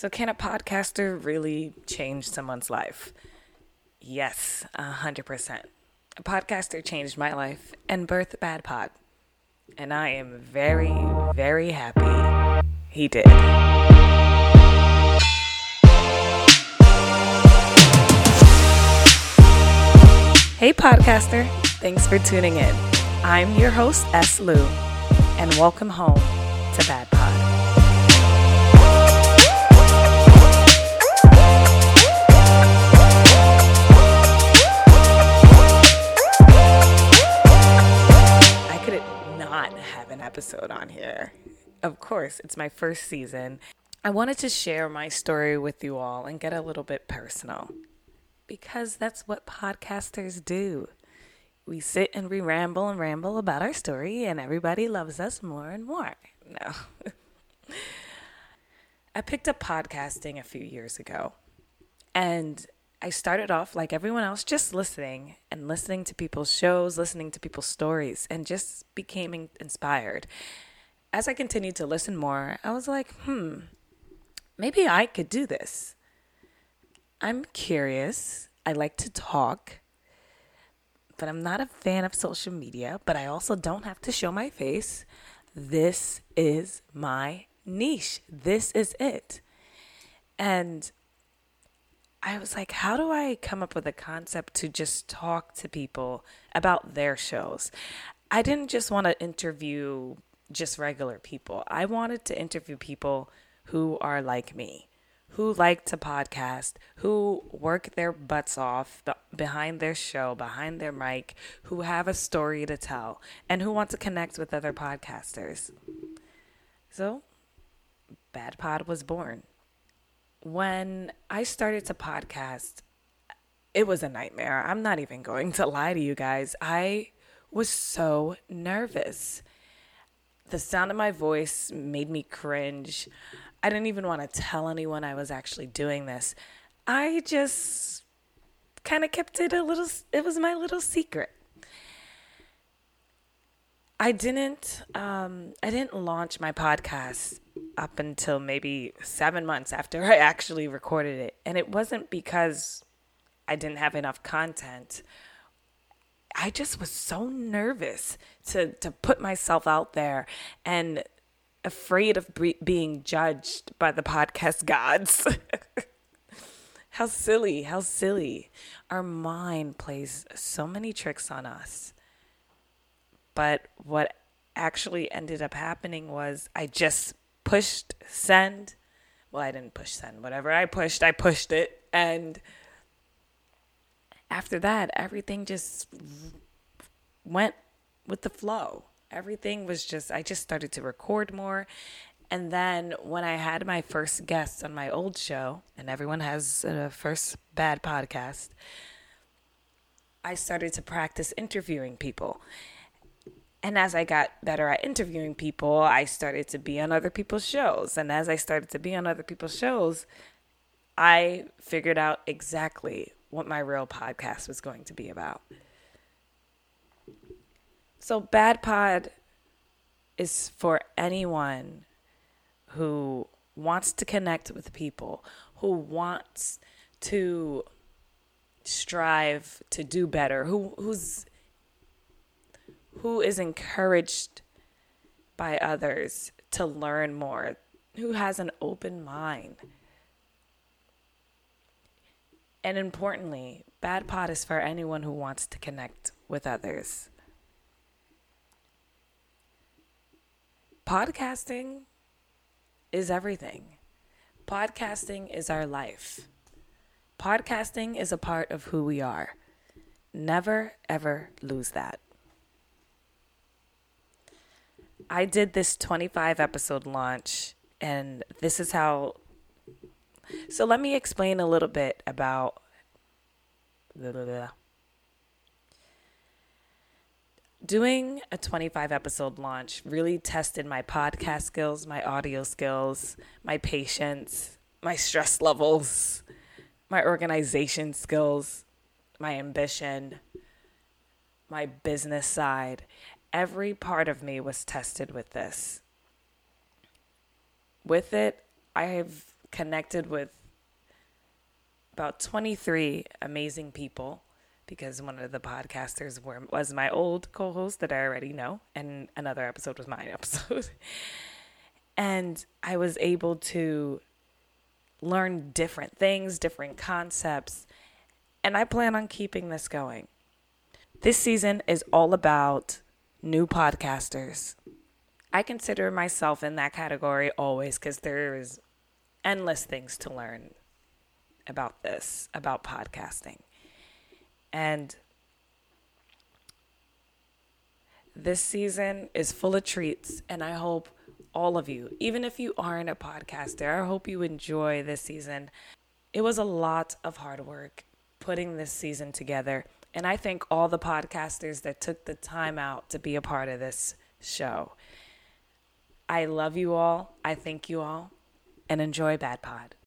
So, can a podcaster really change someone's life? Yes, a hundred percent. A podcaster changed my life and birthed Bad Pod. And I am very, very happy he did. Hey, podcaster. Thanks for tuning in. I'm your host, S. Lou, and welcome home to Bad Pod. Episode on here. Of course, it's my first season. I wanted to share my story with you all and get a little bit personal because that's what podcasters do. We sit and we ramble and ramble about our story, and everybody loves us more and more. No. I picked up podcasting a few years ago, and I started off like everyone else, just listening and listening to people's shows, listening to people's stories, and just became inspired. As I continued to listen more, I was like, hmm, maybe I could do this. I'm curious. I like to talk, but I'm not a fan of social media, but I also don't have to show my face. This is my niche. This is it. And I was like, how do I come up with a concept to just talk to people about their shows? I didn't just want to interview just regular people. I wanted to interview people who are like me, who like to podcast, who work their butts off behind their show, behind their mic, who have a story to tell, and who want to connect with other podcasters. So, Bad Pod was born when I started to podcast, it was a nightmare. I'm not even going to lie to you guys. I was so nervous. The sound of my voice made me cringe. I didn't even want to tell anyone I was actually doing this. I just kind of kept it a little, it was my little secret. I didn't um, I didn't launch my podcast up until maybe seven months after I actually recorded it. And it wasn't because I didn't have enough content. I just was so nervous to, to put myself out there and afraid of be- being judged by the podcast gods. how silly, how silly. Our mind plays so many tricks on us. But what actually ended up happening was I just pushed send. Well, I didn't push send. Whatever I pushed, I pushed it. And after that, everything just went with the flow. Everything was just, I just started to record more. And then when I had my first guest on my old show, and everyone has a first bad podcast, I started to practice interviewing people. And as I got better at interviewing people, I started to be on other people's shows. And as I started to be on other people's shows, I figured out exactly what my real podcast was going to be about. So, Bad Pod is for anyone who wants to connect with people, who wants to strive to do better, who who's who is encouraged by others to learn more, who has an open mind. And importantly, Bad Pod is for anyone who wants to connect with others. Podcasting is everything. Podcasting is our life. Podcasting is a part of who we are. Never, ever lose that. I did this 25 episode launch, and this is how. So let me explain a little bit about. Doing a 25 episode launch really tested my podcast skills, my audio skills, my patience, my stress levels, my organization skills, my ambition, my business side every part of me was tested with this. With it, I've connected with about 23 amazing people because one of the podcasters were, was my old co host that I already know, and another episode was my episode. and I was able to learn different things, different concepts, and I plan on keeping this going. This season is all about new podcasters. I consider myself in that category always because there is endless things to learn about this, about podcasting. And this season is full of treats, and I hope all of you, even if you aren't a podcaster, I hope you enjoy this season. It was a lot of hard work putting this season together, and I thank all the podcasters that took the time out to be a part of this show. I love you all. I thank you all, and enjoy Bad Pod.